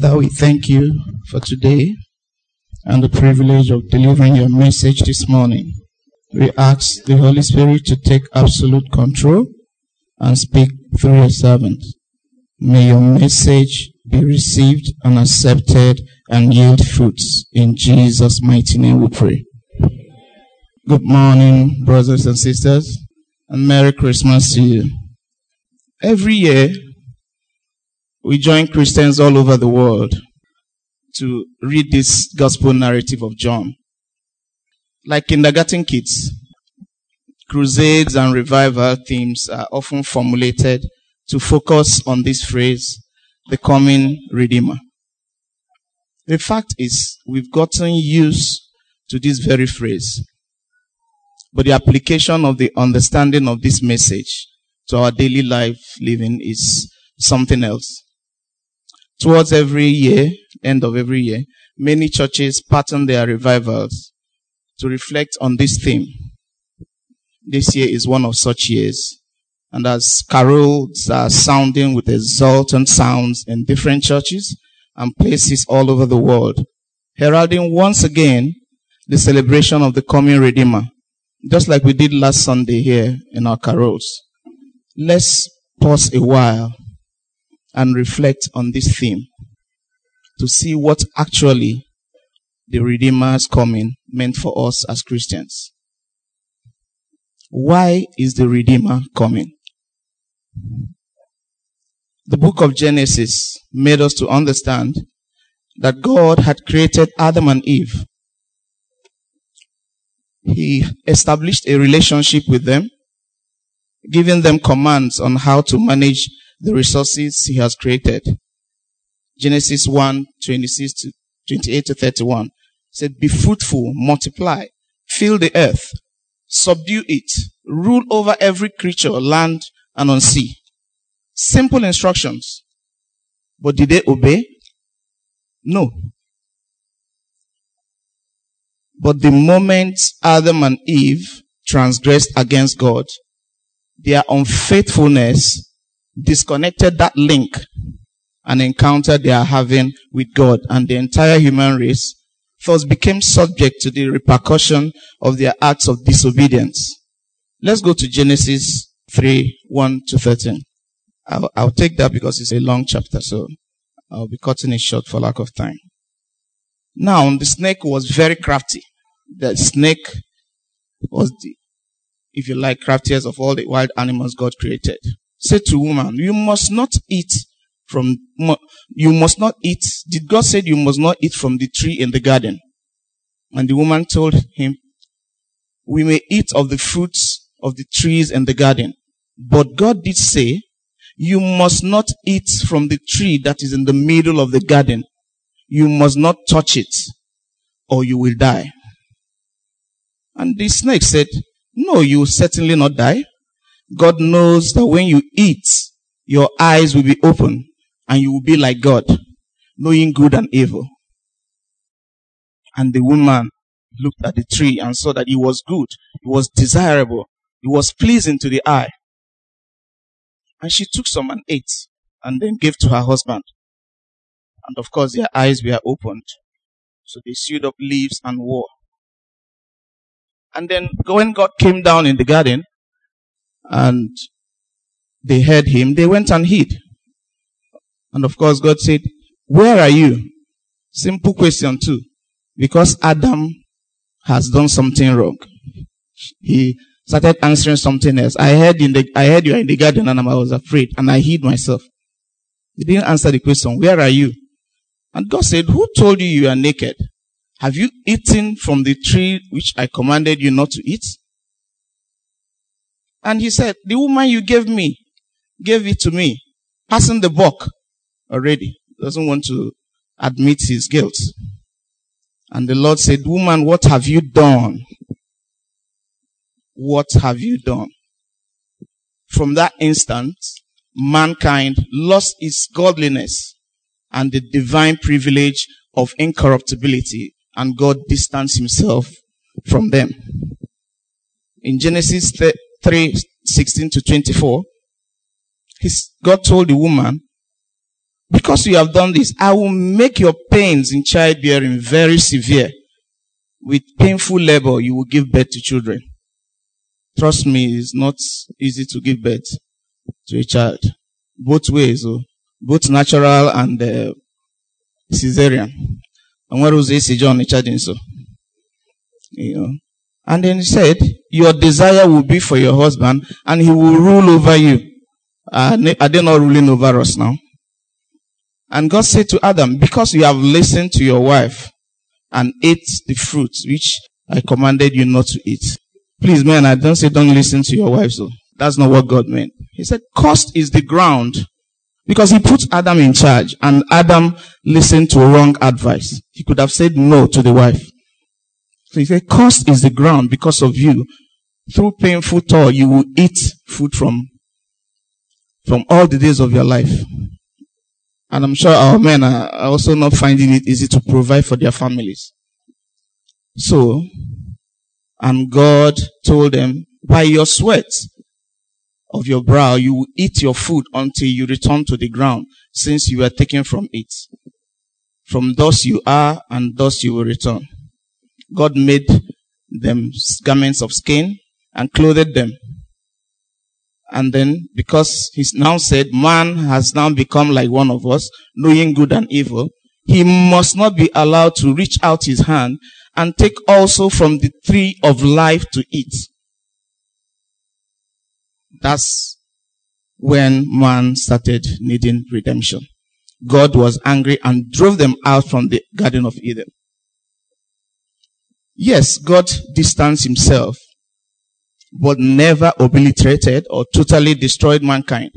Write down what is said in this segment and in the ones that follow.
Father, we thank you for today and the privilege of delivering your message this morning. We ask the Holy Spirit to take absolute control and speak through your servant. May your message be received and accepted and yield fruits. In Jesus' mighty name we pray. Good morning, brothers and sisters, and Merry Christmas to you. Every year, we join Christians all over the world to read this gospel narrative of John. Like kindergarten kids, crusades and revival themes are often formulated to focus on this phrase, the coming Redeemer. The fact is, we've gotten used to this very phrase. But the application of the understanding of this message to our daily life living is something else. Towards every year, end of every year, many churches pattern their revivals to reflect on this theme. This year is one of such years. And as carols are sounding with exultant sounds in different churches and places all over the world, heralding once again the celebration of the coming Redeemer, just like we did last Sunday here in our carols. Let's pause a while and reflect on this theme to see what actually the Redeemer's coming meant for us as Christians. Why is the Redeemer coming? The book of Genesis made us to understand that God had created Adam and Eve. He established a relationship with them, giving them commands on how to manage the resources he has created. Genesis 1, 26 to 28 to 31 said, be fruitful, multiply, fill the earth, subdue it, rule over every creature, land and on sea. Simple instructions. But did they obey? No. But the moment Adam and Eve transgressed against God, their unfaithfulness disconnected that link and encounter they are having with God and the entire human race thus became subject to the repercussion of their acts of disobedience. Let's go to Genesis 3, 1 to 13. I'll, I'll take that because it's a long chapter, so I'll be cutting it short for lack of time. Now, the snake was very crafty. The snake was the, if you like, craftiest of all the wild animals God created said to woman, you must not eat from, you must not eat. Did God say you must not eat from the tree in the garden? And the woman told him, we may eat of the fruits of the trees in the garden. But God did say, you must not eat from the tree that is in the middle of the garden. You must not touch it or you will die. And the snake said, no, you will certainly not die. God knows that when you eat, your eyes will be open and you will be like God, knowing good and evil. And the woman looked at the tree and saw that it was good, it was desirable, it was pleasing to the eye. And she took some and ate and then gave to her husband. And of course their eyes were opened. So they sewed up leaves and wore. And then when God came down in the garden, and they heard him, they went and hid. And of course, God said, Where are you? Simple question, too. Because Adam has done something wrong. He started answering something else. I heard in the, I heard you in the garden and I was afraid and I hid myself. He didn't answer the question, Where are you? And God said, Who told you you are naked? Have you eaten from the tree which I commanded you not to eat? And he said, the woman you gave me, gave it to me, passing the buck already. Doesn't want to admit his guilt. And the Lord said, woman, what have you done? What have you done? From that instant, mankind lost its godliness and the divine privilege of incorruptibility and God distanced himself from them. In Genesis 3, 16 to 24, his, God told the woman, because you have done this, I will make your pains in childbearing very severe. With painful labor, you will give birth to children. Trust me, it's not easy to give birth to a child. Both ways, oh, both natural and uh, cesarean. And where was AC John charging so? You know. And then he said, Your desire will be for your husband, and he will rule over you. Uh, are they not ruling over us now? And God said to Adam, Because you have listened to your wife and ate the fruit which I commanded you not to eat. Please, man, I don't say don't listen to your wife, so that's not what God meant. He said, Cost is the ground. Because he put Adam in charge and Adam listened to wrong advice. He could have said no to the wife. So he said, Cost is the ground because of you. Through painful toil, you will eat food from, from all the days of your life. And I'm sure our men are also not finding it easy to provide for their families. So, and God told them, by your sweat of your brow, you will eat your food until you return to the ground, since you were taken from it. From thus you are, and thus you will return. God made them garments of skin and clothed them. And then, because he's now said, man has now become like one of us, knowing good and evil, he must not be allowed to reach out his hand and take also from the tree of life to eat. That's when man started needing redemption. God was angry and drove them out from the Garden of Eden. Yes, God distanced himself, but never obliterated or totally destroyed mankind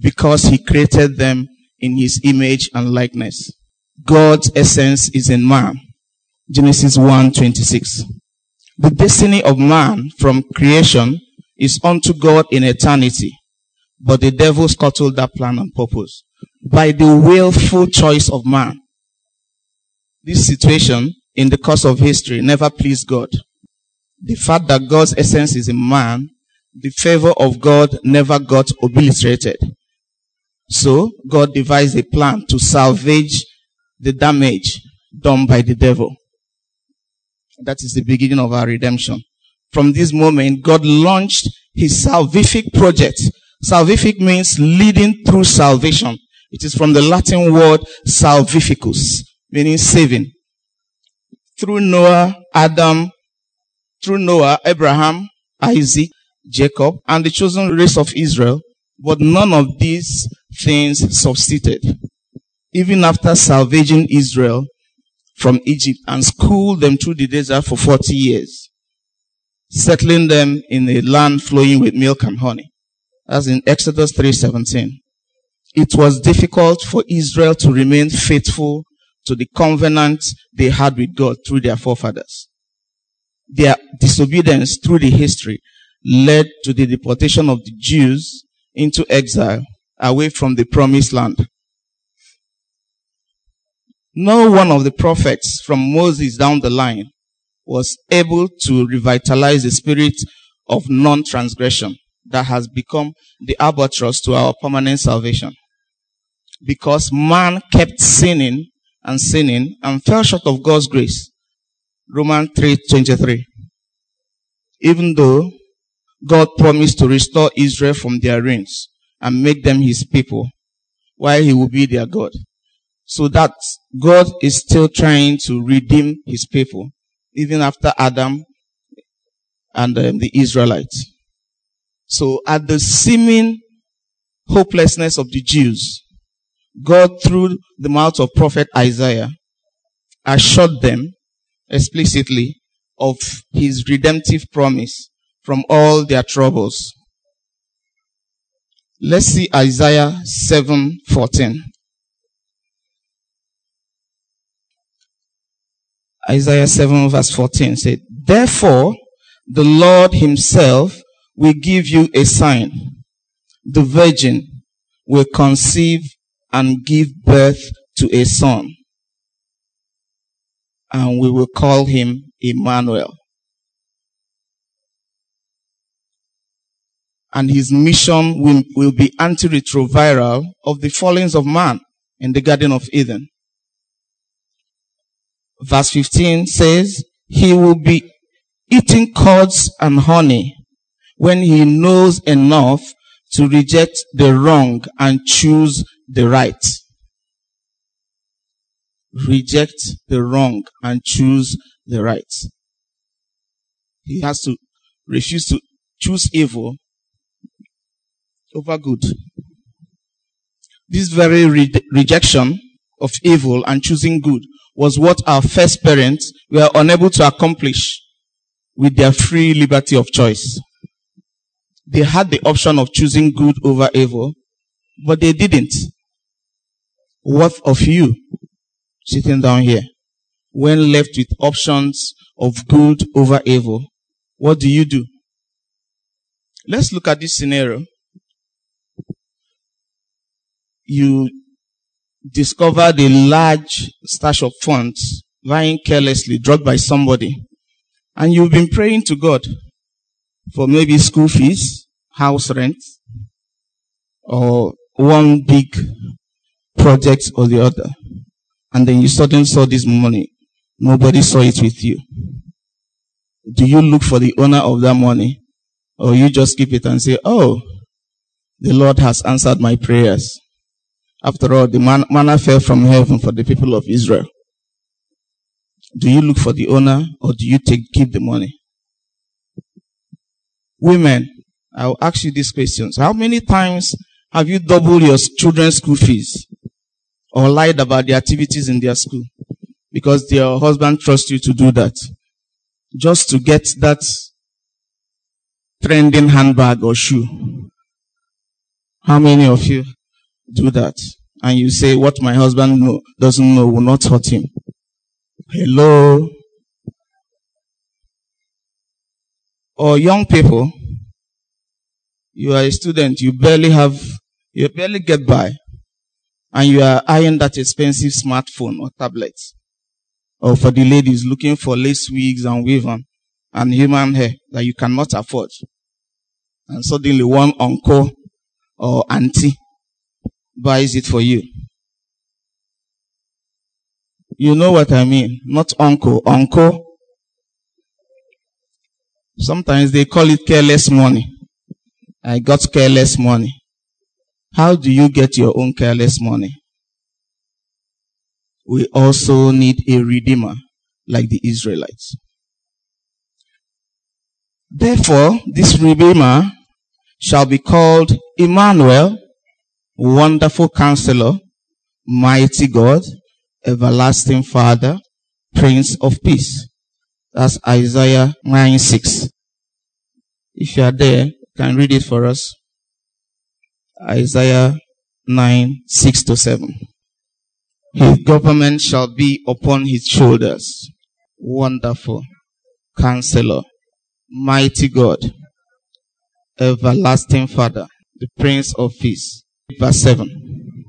because he created them in his image and likeness. God's essence is in man. Genesis 1:26. The destiny of man from creation is unto God in eternity, but the devil scuttled that plan and purpose by the willful choice of man. This situation in the course of history never pleased God. The fact that God's essence is in man, the favor of God never got obliterated. So God devised a plan to salvage the damage done by the devil. That is the beginning of our redemption. From this moment, God launched his salvific project. Salvific means leading through salvation. It is from the Latin word salvificus, meaning saving. Through Noah, Adam, through Noah, Abraham, Isaac, Jacob, and the chosen race of Israel, but none of these things subsisted. Even after salvaging Israel, from Egypt and schooled them through the desert for 40 years, settling them in a land flowing with milk and honey. As in Exodus 3:17. It was difficult for Israel to remain faithful to the covenant they had with God through their forefathers. Their disobedience through the history led to the deportation of the Jews into exile away from the promised land. No one of the prophets from Moses down the line was able to revitalize the spirit of non-transgression that has become the albatross to our permanent salvation. Because man kept sinning and sinning and fell short of God's grace. Romans 3:23. Even though God promised to restore Israel from their reigns and make them his people, while he will be their God. So that God is still trying to redeem his people, even after Adam and um, the Israelites. So at the seeming hopelessness of the Jews, God through the mouth of prophet Isaiah assured them explicitly of his redemptive promise from all their troubles. Let's see Isaiah 7:14. Isaiah 7 verse 14 said, Therefore, the Lord himself will give you a sign. The virgin will conceive and give birth to a son. And we will call him Emmanuel. And his mission will, will be antiretroviral of the fallings of man in the Garden of Eden. Verse 15 says, He will be eating curds and honey when he knows enough to reject the wrong and choose the right. Reject the wrong and choose the right. He has to refuse to choose evil over good. This very re- rejection of evil and choosing good was what our first parents were unable to accomplish with their free liberty of choice. They had the option of choosing good over evil, but they didn't. What of you sitting down here? When left with options of good over evil, what do you do? Let's look at this scenario. You discovered a large stash of funds lying carelessly, dropped by somebody, and you've been praying to God for maybe school fees, house rent, or one big project or the other. And then you suddenly saw this money. Nobody saw it with you. Do you look for the owner of that money? Or you just keep it and say, Oh, the Lord has answered my prayers. After all, the man- manna fell from heaven for the people of Israel. Do you look for the owner or do you take, keep the money? Women, I'll ask you these questions. How many times have you doubled your children's school fees or lied about the activities in their school because their husband trusts you to do that just to get that trending handbag or shoe? How many of you do that? And you say, what my husband know, doesn't know will not hurt him. Hello? Or young people, you are a student, you barely have, you barely get by, and you are eyeing that expensive smartphone or tablet. Or for the ladies looking for lace wigs and weave and human hair that you cannot afford. And suddenly one uncle or auntie buys it for you. You know what I mean? Not uncle, uncle. Sometimes they call it careless money. I got careless money. How do you get your own careless money? We also need a redeemer like the Israelites. Therefore, this redeemer shall be called Emmanuel, wonderful counselor, mighty God, everlasting father, prince of peace. That's Isaiah 9 6. If you are there, you can read it for us. Isaiah 9, 6 to 7. His government shall be upon his shoulders. Wonderful. Counselor. Mighty God. Everlasting Father. The Prince of Peace. Verse 7.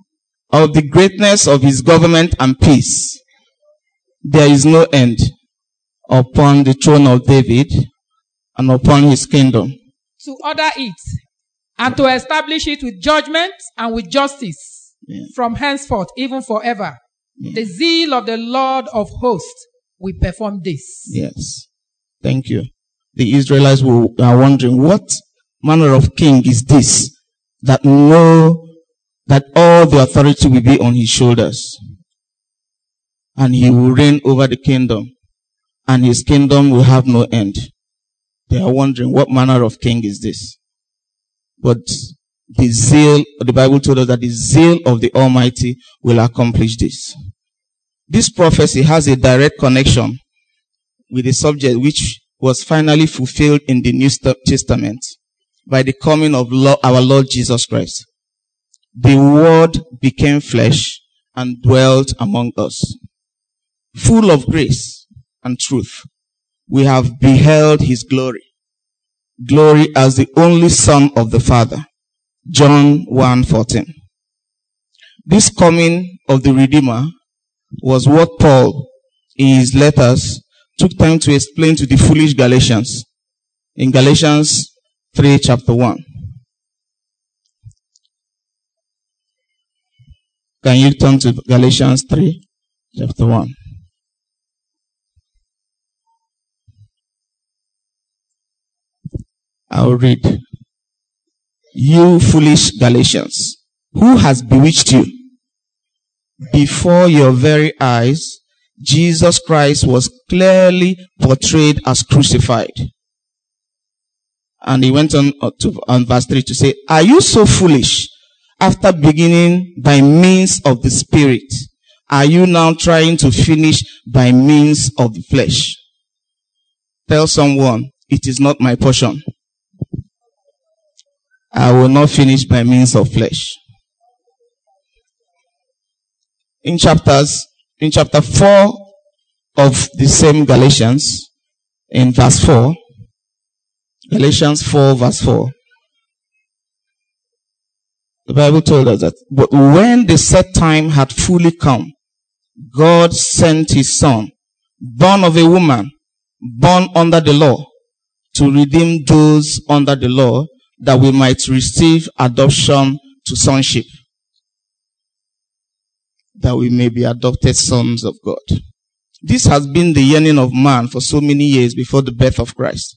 Of the greatness of his government and peace, there is no end upon the throne of David and upon his kingdom to order it and to establish it with judgment and with justice Yeah. from henceforth, even forever. Yeah. The zeal of the Lord of hosts will perform this. Yes. Thank you. The Israelites will, are wondering, what manner of king is this that know that all the authority will be on his shoulders? And he will reign over the kingdom and his kingdom will have no end. They are wondering, what manner of king is this? But the zeal, the Bible told us that the zeal of the Almighty will accomplish this. This prophecy has a direct connection with the subject which was finally fulfilled in the New Testament by the coming of our Lord Jesus Christ. The Word became flesh and dwelt among us, full of grace and truth. We have beheld His glory, glory as the only Son of the Father. John 1:14. This coming of the Redeemer was what Paul, in his letters, took time to explain to the foolish Galatians in Galatians 3 chapter 1. Can you turn to Galatians 3, chapter 1? I'll read. You foolish Galatians, who has bewitched you? Before your very eyes, Jesus Christ was clearly portrayed as crucified. And he went on uh, to on verse 3 to say, Are you so foolish? After beginning by means of the Spirit, are you now trying to finish by means of the flesh? Tell someone, it is not my portion. I will not finish by means of flesh. In chapters, in chapter 4 of the same Galatians, in verse 4, Galatians 4 verse 4, the Bible told us that, but when the set time had fully come, God sent his son, born of a woman, born under the law, to redeem those under the law that we might receive adoption to sonship. That we may be adopted sons of God. This has been the yearning of man for so many years before the birth of Christ.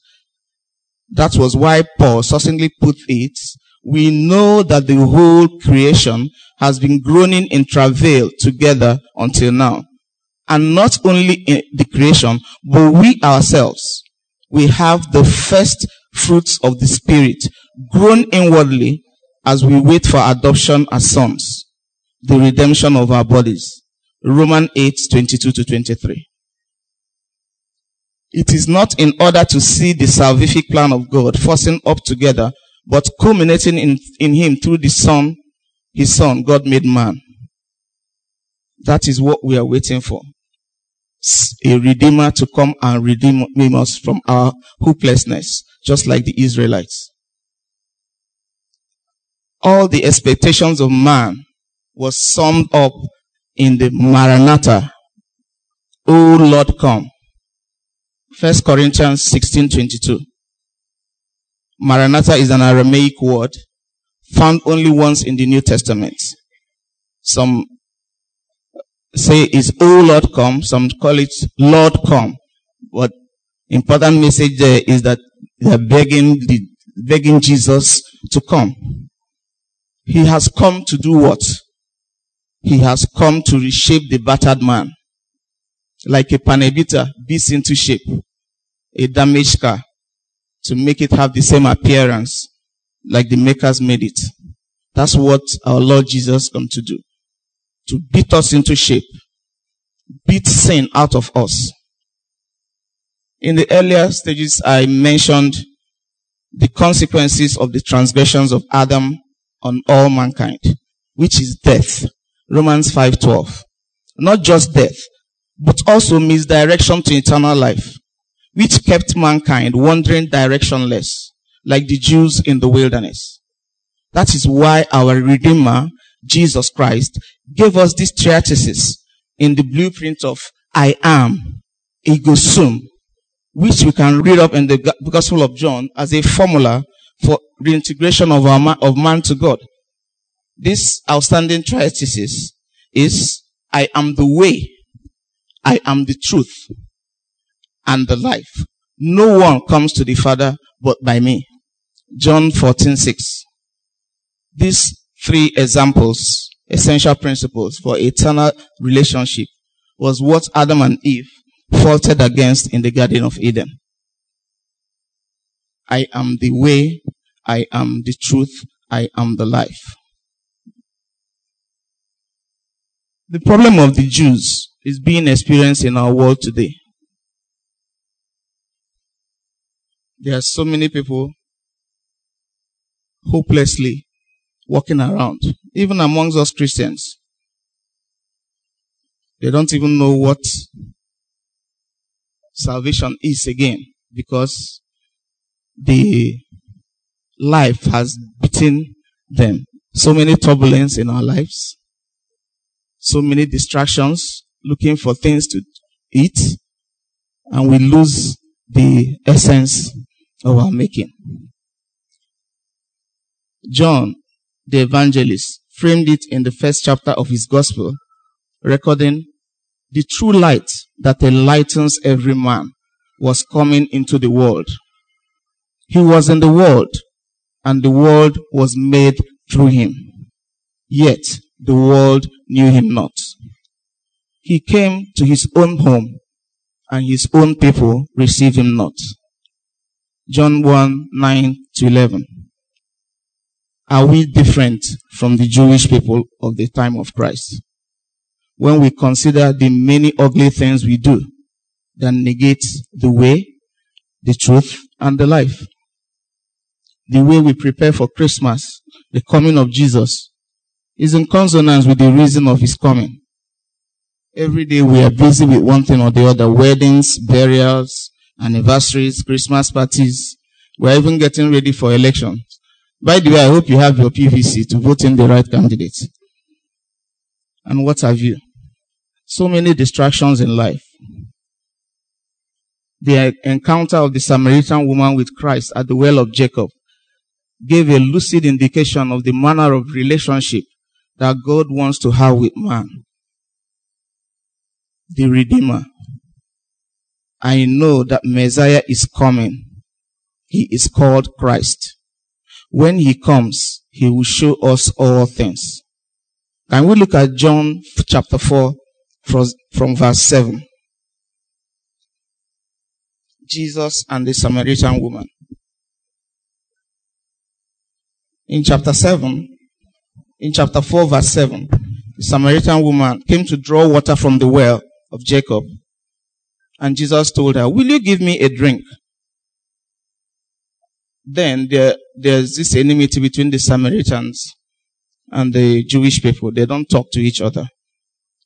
That was why Paul succinctly put it we know that the whole creation has been groaning in travail together until now. And not only in the creation, but we ourselves, we have the first fruits of the Spirit grown inwardly as we wait for adoption as sons, the redemption of our bodies. Romans 8, 22 to 23. It is not in order to see the salvific plan of God forcing up together but culminating in, in him through the son, his son, God made man. That is what we are waiting for. A redeemer to come and redeem us from our hopelessness, just like the Israelites. All the expectations of man was summed up in the Maranatha. O Lord, come. First Corinthians 16:22. Maranatha is an Aramaic word found only once in the New Testament. Some say it's O Lord come, some call it Lord come. But important message there is that they're begging the, begging Jesus to come. He has come to do what? He has come to reshape the battered man. Like a panel beater beats into shape. A damaged car to make it have the same appearance like the makers made it. That's what our Lord Jesus come to do. To beat us into shape. Beat sin out of us. In the earlier stages, I mentioned the consequences of the transgressions of Adam on all mankind, which is death. Romans 5:12. Not just death, but also misdirection to eternal life which kept mankind wandering directionless, like the Jews in the wilderness. That is why our Redeemer, Jesus Christ, gave us this treatise in the blueprint of I am, ego sum, which we can read up in the Gospel of John as a formula for reintegration of, our man, of man to God. This outstanding treatise is I am the way, I am the truth, and the life. No one comes to the Father but by me. John 14, 6. These three examples, essential principles for eternal relationship was what Adam and Eve faulted against in the Garden of Eden. I am the way, I am the truth, I am the life. The problem of the Jews is being experienced in our world today. There are so many people hopelessly walking around, even amongst us Christians. They don't even know what salvation is again because the life has beaten them. So many turbulence in our lives, so many distractions, looking for things to eat, and we lose the essence of our making. John, the evangelist, framed it in the first chapter of his gospel, recording the true light that enlightens every man was coming into the world. He was in the world, and the world was made through him. Yet the world knew him not. He came to his own home, and his own people received him not. John 1 9 to 11. Are we different from the Jewish people of the time of Christ? When we consider the many ugly things we do that negate the way, the truth, and the life. The way we prepare for Christmas, the coming of Jesus, is in consonance with the reason of his coming. Every day we are busy with one thing or the other, weddings, burials, anniversaries, Christmas parties. We're even getting ready for elections. By the way, I hope you have your PVC to vote in the right candidate. And what have you? So many distractions in life. The encounter of the Samaritan woman with Christ at the well of Jacob gave a lucid indication of the manner of relationship that God wants to have with man. The Redeemer. I know that Messiah is coming. He is called Christ. When he comes, he will show us all things. Can we look at John chapter 4 from, from verse 7? Jesus and the Samaritan woman. In chapter 7, in chapter 4 verse 7, the Samaritan woman came to draw water from the well of Jacob and Jesus told her, Will you give me a drink? Then there, there's this enmity between the Samaritans and the Jewish people. They don't talk to each other.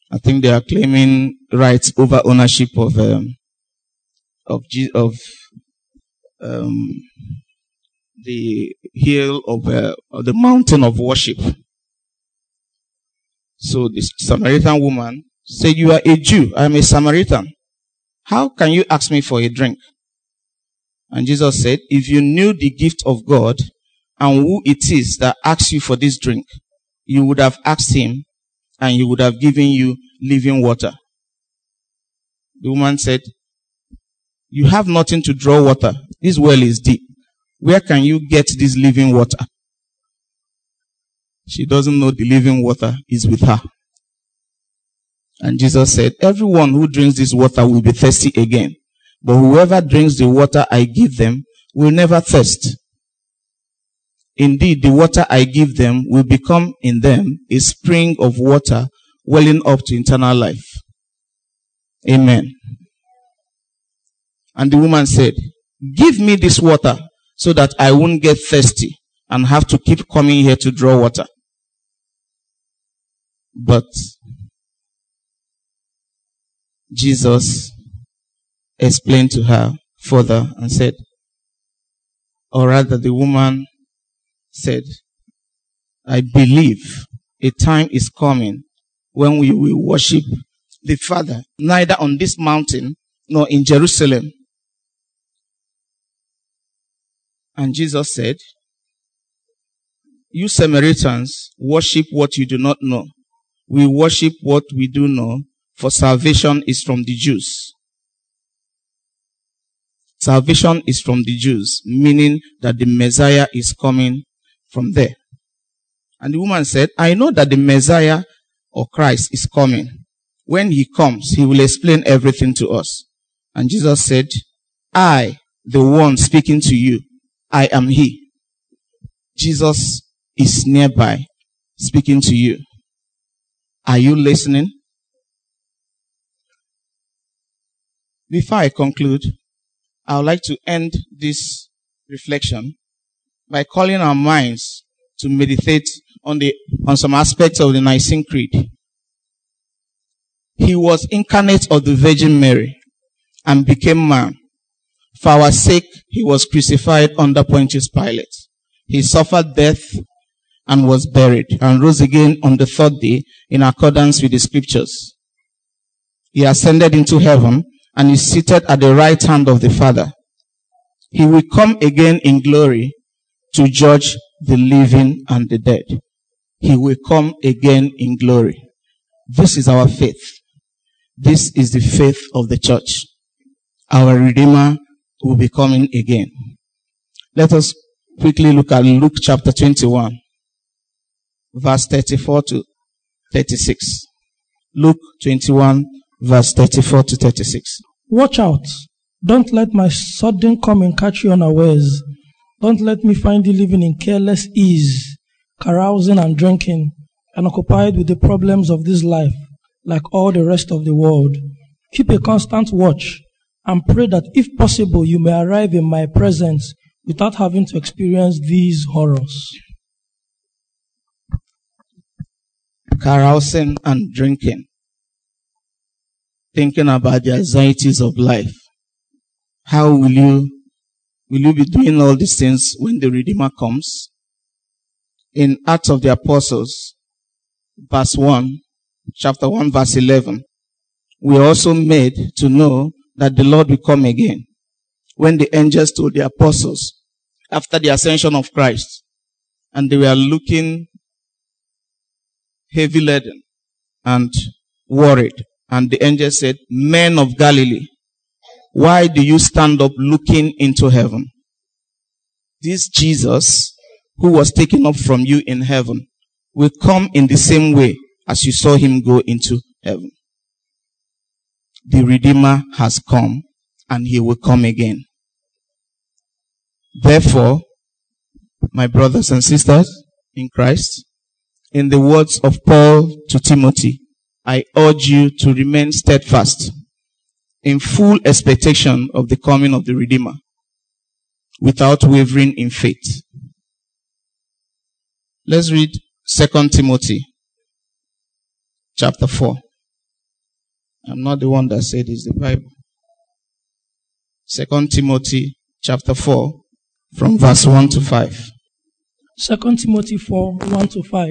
I think they are claiming rights over ownership of um, of of um, the hill of uh, the mountain of worship. So this Samaritan woman said, "You are a Jew. I am a Samaritan. How can you ask me for a drink? And Jesus said, If you knew the gift of God and who it is that asks you for this drink, you would have asked him and he would have given you living water. The woman said, You have nothing to draw water. This well is deep. Where can you get this living water? She doesn't know the living water is with her. And Jesus said, Everyone who drinks this water will be thirsty again. But whoever drinks the water I give them will never thirst. Indeed, the water I give them will become in them a spring of water welling up to eternal life. Amen. And the woman said, Give me this water so that I won't get thirsty and have to keep coming here to draw water. But Jesus explained to her further and said, or rather the woman said, I believe a time is coming when we will worship the Father, neither on this mountain nor in Jerusalem. And Jesus said, You Samaritans worship what you do not know. We worship what we do know, for salvation is from the Jews. Salvation is from the Jews, meaning that the Messiah is coming from there. And the woman said, I know that the Messiah or Christ is coming. When he comes, he will explain everything to us. And Jesus said, I, the one speaking to you, I am he. Jesus is nearby speaking to you. Are you listening? Before I conclude, I would like to end this reflection by calling our minds to meditate on the, on some aspects of the Nicene Creed. He was incarnate of the Virgin Mary and became man. For our sake, he was crucified under Pontius Pilate. He suffered death and was buried and rose again on the third day in accordance with the scriptures. He ascended into heaven and is seated at the right hand of the Father. He will come again in glory to judge the living and the dead. he will come again in glory. This is our faith. This is the faith of the church. Our Redeemer will be coming again. Let us quickly look at Luke chapter 21, verse 34 to 36. Luke 21, verse 34 to 36. Watch out. Don't let my sudden coming catch you unawares. Don't let me find you living in careless ease, carousing and drinking, and occupied with the problems of this life, like all the rest of the world. Keep a constant watch and pray that if possible you may arrive in my presence without having to experience these horrors. Carousing and drinking. Thinking about the anxieties of life. How will you, will you be doing all these things when the Redeemer comes? In Acts of the Apostles, verse 1, chapter 1, verse 11, we are also made to know that the Lord will come again. When the angels told the apostles after the ascension of Christ, and they were looking heavy laden and worried, and the angel said, Men of Galilee, why do you stand up looking into heaven? This Jesus, who was taken up from you in heaven, will come in the same way as you saw him go into heaven the Redeemer has come and he will come again. Therefore, my brothers and sisters in Christ, in the words of Paul to Timothy, I urge you to remain steadfast in full expectation of the coming of the Redeemer without wavering in faith. Let's read 2 Timothy chapter 4. I'm not the one that said it's the Bible. Second Timothy chapter 4 from verse 1 to 5. Second Timothy 4 1 to 5.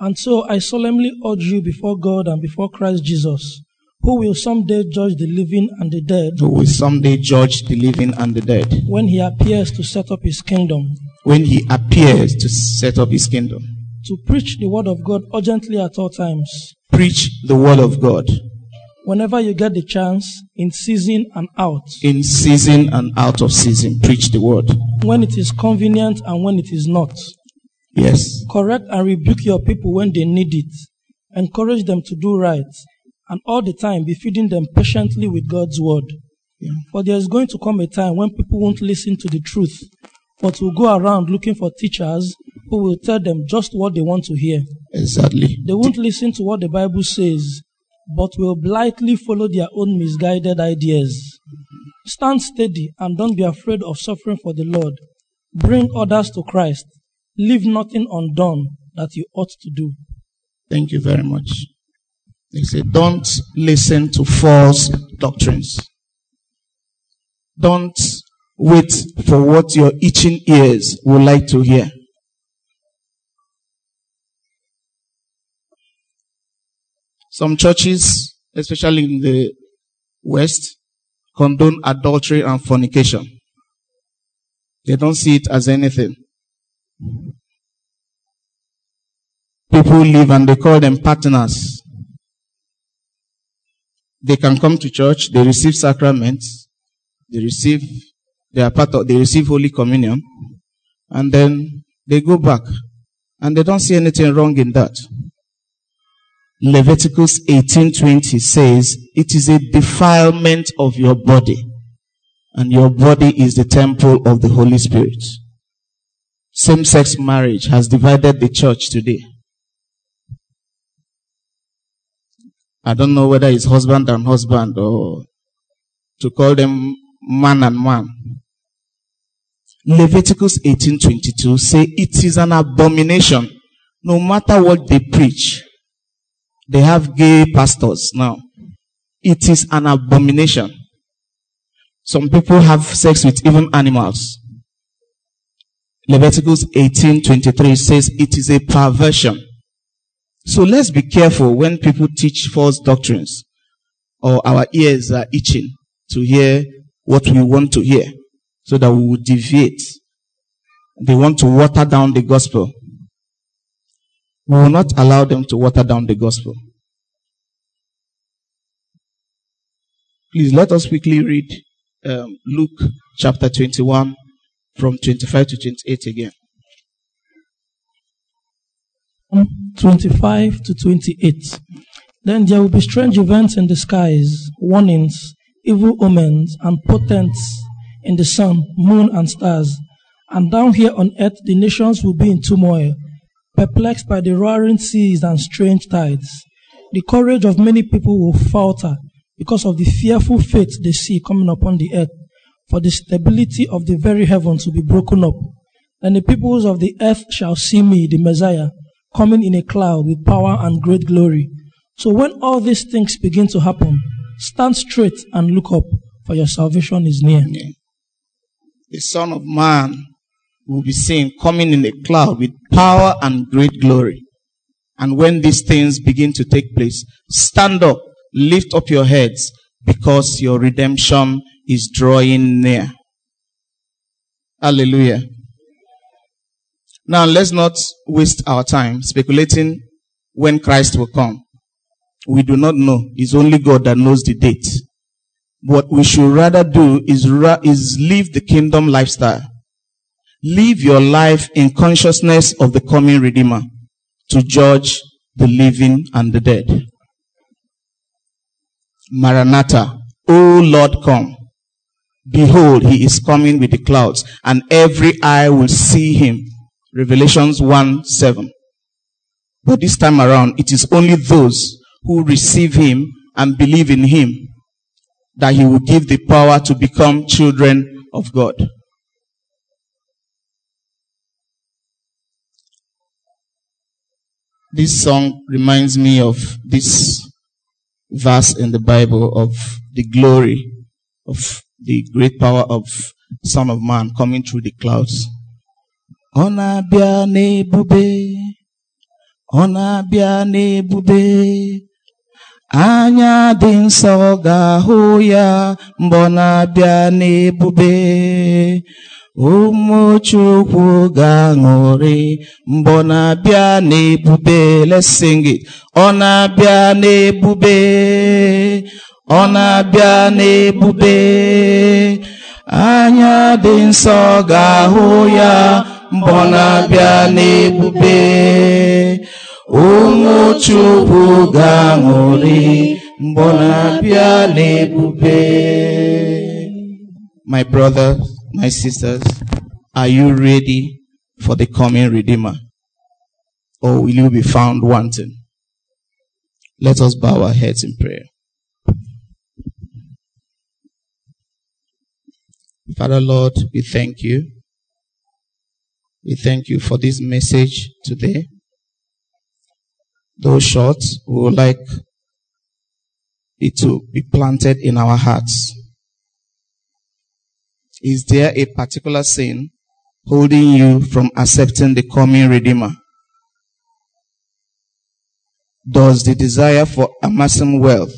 And so I solemnly urge you before God and before Christ Jesus, who will someday judge the living and the dead, Who will someday judge the living and the dead when he appears to set up his kingdom, when he appears to set up his kingdom. to preach the word of God urgently at all times, Preach the word of God whenever you get the chance, in season and out, in season and out of season. Preach the word. when it is convenient and when it is not. Yes. Correct and rebuke your people when they need it. Encourage them to do right. And all the time be feeding them patiently with God's word. Yeah. For there is going to come a time when people won't listen to the truth, but will go around looking for teachers who will tell them just what they want to hear. Exactly. They won't listen to what the Bible says, but will blithely follow their own misguided ideas. Stand steady and don't be afraid of suffering for the Lord. Bring others to Christ. Leave nothing undone that you ought to do. Thank you very much. They say, don't listen to false doctrines. Don't wait for what your itching ears would like to hear. Some churches, especially in the West, condone adultery and fornication. They don't see it as anything. People live and they call them partners. They can come to church, they receive sacraments, they receive, they are part of, they receive Holy Communion, and then they go back. And they don't see anything wrong in that. Leviticus 18:20 says, "It is a defilement of your body, and your body is the temple of the Holy Spirit." Same-sex marriage has divided the church today. I don't know whether it's husband and husband or to call them man and man. Leviticus 18:22 say it is an abomination no matter what they preach. They have gay pastors now. It is an abomination. Some people have sex with even animals. Leviticus 18:23 says it is a perversion. So let's be careful when people teach false doctrines or our ears are itching to hear what we want to hear so that we will deviate. They want to water down the gospel. We will not allow them to water down the gospel. Please let us quickly read um, Luke chapter 21 from 25 to 28 again. 25 to 28. Then there will be strange events in the skies, warnings, evil omens, and portents in the sun, moon, and stars. And down here on earth, the nations will be in turmoil, perplexed by the roaring seas and strange tides. The courage of many people will falter because of the fearful fate they see coming upon the earth, for the stability of the very heavens will be broken up. And the peoples of the earth shall see me, the Messiah, coming in a cloud with power and great glory. So when all these things begin to happen, stand straight and look up, for your salvation is near. The Son of Man will be seen coming in a cloud with power and great glory. And when these things begin to take place, stand up, lift up your heads, because your redemption is drawing near. Hallelujah. Now let's not waste our time speculating when Christ will come. We do not know. It's only God that knows the date. What we should rather do is, ra- is live the kingdom lifestyle. Live your life in consciousness of the coming Redeemer to judge the living and the dead. Maranatha, O Lord come. Behold, he is coming with the clouds and every eye will see him. Revelations 1 7. But this time around, it is only those who receive him and believe in him that he will give the power to become children of God. This song reminds me of this verse in the Bible of the glory of the great power of Son of Man coming through the clouds. Ọ na-abịa n'ebube, ọ na-abịa n'ebube, anya dị nsọ ga-ahụ ya mgbe na-abịa n'ebube. Ụmụ ga-aṅụrị mgbe ọ na-abịa n'ebube. Let's. Ọ na-abịa n'ebube, ọ na-abịa n'ebube. Anya dị nsọ ga-ahụ ya mgbe ọ na-abịa n'ebube. Ụmụ Chukwu ga-aṅụrị mgbe ọ na-abịa n'ebube. My brothers, my sisters, are you ready for the coming Redeemer? Or will you be found wanting? Let us bow our heads in prayer. Father Lord, we thank you. We thank you for this message today. Though short, we would like it to be planted in our hearts. Is there a particular sin holding you from accepting the coming Redeemer? Does the desire for amassing wealth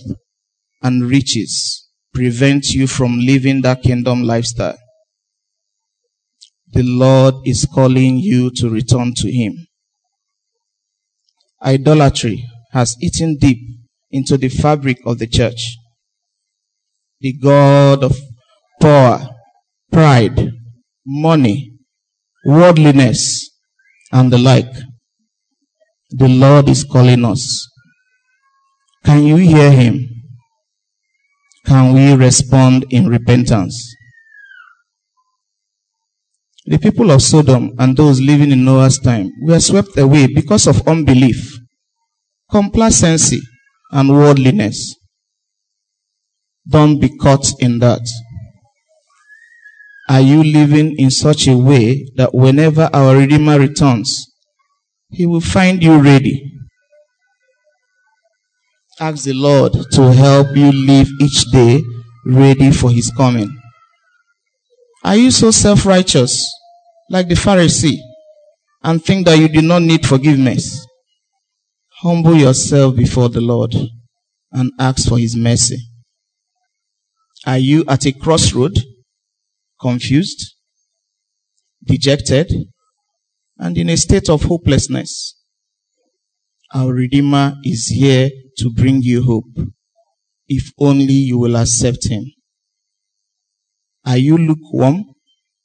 and riches prevent you from living that kingdom lifestyle? The Lord is calling you to return to Him. Idolatry has eaten deep into the fabric of the church. The God of power, pride, money, worldliness, and the like. The Lord is calling us. Can you hear Him? Can we respond in repentance? The people of Sodom and those living in Noah's time were swept away because of unbelief, complacency, and worldliness. Don't be caught in that. Are you living in such a way that whenever our Redeemer returns, He will find you ready? Ask the Lord to help you live each day ready for His coming. Are you so self righteous, like the Pharisee, and think that you do not need forgiveness? Humble yourself before the Lord and ask for His mercy. Are you at a crossroad, confused, dejected, and in a state of hopelessness? Our Redeemer is here to bring you hope. If only you will accept Him. Are you lukewarm?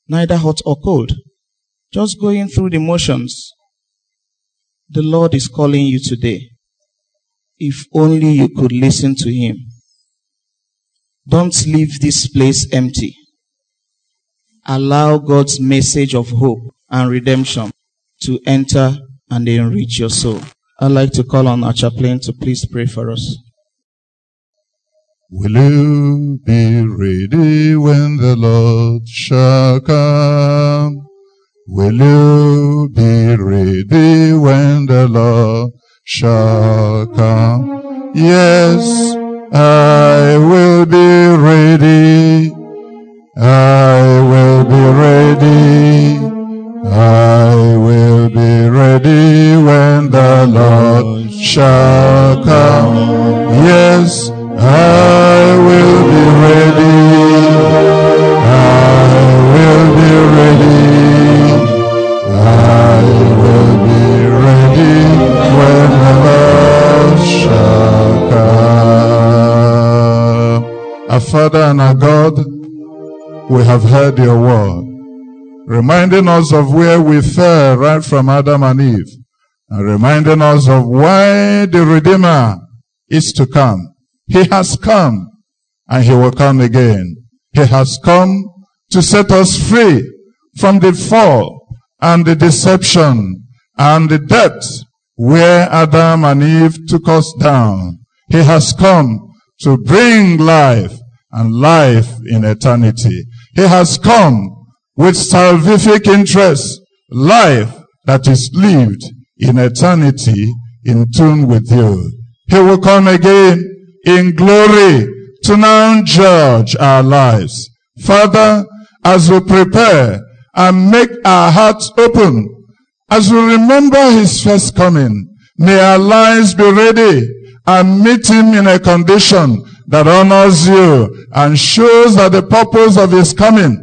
Neither hot or cold. Just going through the motions. The Lord is calling you today. If only you could listen to Him. Don't leave this place empty. Allow God's message of hope and redemption to enter and enrich your soul. I'd like to call on our chaplain to please pray for us. Will you be ready when the Lord shall come? Will you be ready when the Lord shall come? Yes, I will be ready. I will be ready. I will be ready when the Lord shall come. Yes, I will be ready. I will be ready. I will be ready when the Lord shall come. Our Father and our God, we have heard your word, reminding us of where we fell right from Adam and Eve, and reminding us of why the Redeemer is to come. He has come and he will come again. He has come to set us free from the fall and the deception and the depths where Adam and Eve took us down. He has come to bring life and life in eternity. He has come with salvific interest, life that is lived in eternity in tune with you. He will come again in glory to now judge our lives. Father, as we prepare and make our hearts open, as we remember his first coming, may our lives be ready and meet him in a condition that honors you and shows that the purpose of his coming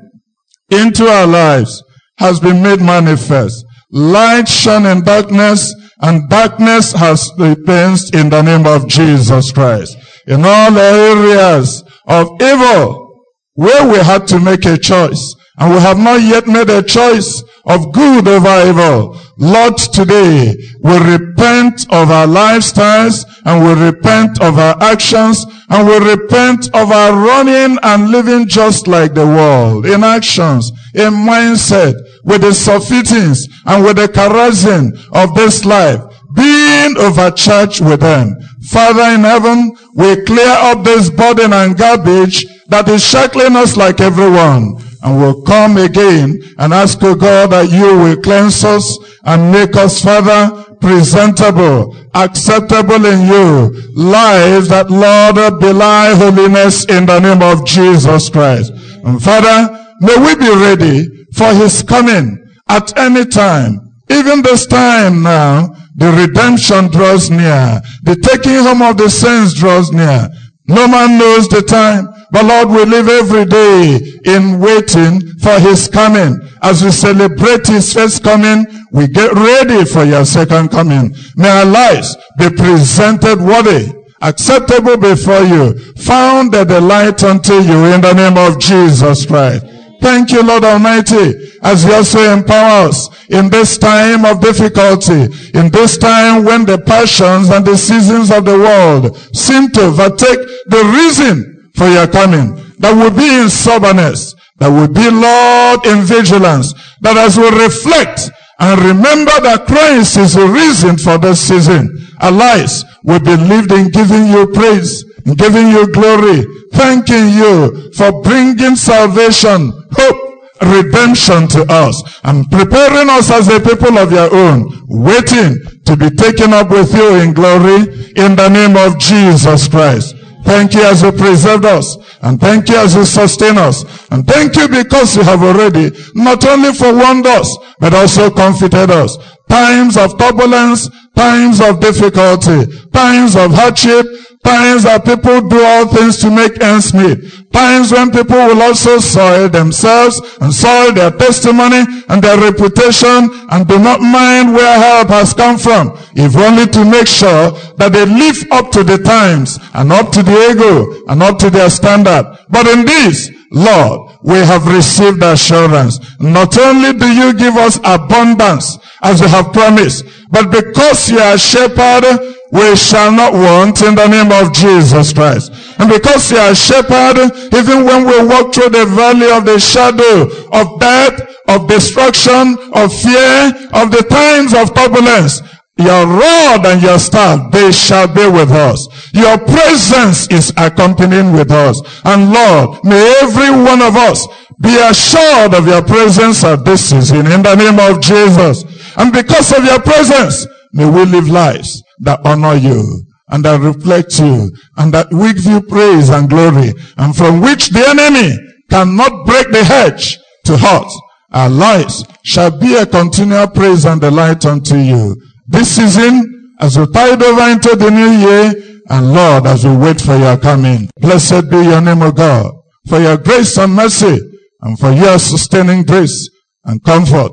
into our lives has been made manifest. Light shone in darkness and darkness has repensed in the name of Jesus Christ in all areas of evil where we had to make a choice and we have not yet made a choice of good over evil. Lord, today we repent of our lifestyles and we repent of our actions and we repent of our running and living just like the world in actions, in mindset, with the surfeitings and with the carousing of this life, being overcharged with them. Father in heaven, we clear up this burden and garbage that is shackling us like everyone. And we'll come again and ask, O God, that you will cleanse us and make us, Father, presentable, acceptable in you. Lives that, Lord, belie holiness in the name of Jesus Christ. And Father, may we be ready for his coming at any time. Even this time now, the redemption draws near. The taking home of the saints draws near. No man knows the time, but Lord, we live every day in waiting for his coming. As we celebrate his first coming, we get ready for your second coming. May our lives be presented worthy, acceptable before you, found a delight unto you in the name of Jesus Christ. Thank you, Lord Almighty, as you also empower us in this time of difficulty, in this time when the passions and the seasons of the world seem to overtake the reason for your coming. That will be in soberness. That will be, Lord, in vigilance. That as we reflect and remember that Christ is the reason for this season, our lives will be lived in giving you praise, in giving you glory, thanking you for bringing salvation, hope, redemption to us and preparing us as a people of your own, waiting to be taken up with you in glory in the name of Jesus Christ. Thank you as you preserved us. And thank you as you sustain us. And thank you because you have already not only forewarned us, but also comforted us. Times of turbulence, times of difficulty, times of hardship, Times that people do all things to make ends meet. Times when people will also soil themselves and soil their testimony and their reputation and do not mind where help has come from. If only to make sure that they live up to the times and up to the ego and up to their standard. But in this, Lord, we have received assurance. Not only do you give us abundance as you have promised, but because you are a shepherd, we shall not want in the name of Jesus Christ. And because you are a shepherd, even when we walk through the valley of the shadow of death, of destruction, of fear, of the times of turbulence, your rod and your staff, they shall be with us. Your presence is accompanying with us. And Lord, may every one of us be assured of your presence at this season in the name of Jesus. And because of your presence, may we live lives that honor you and that reflect you and that we give you praise and glory and from which the enemy cannot break the hedge to hurt. Our lives shall be a continual praise and delight unto you. This season, as we tide over into the new year, and Lord, as we wait for your coming, blessed be your name, O God, for your grace and mercy, and for your sustaining grace and comfort.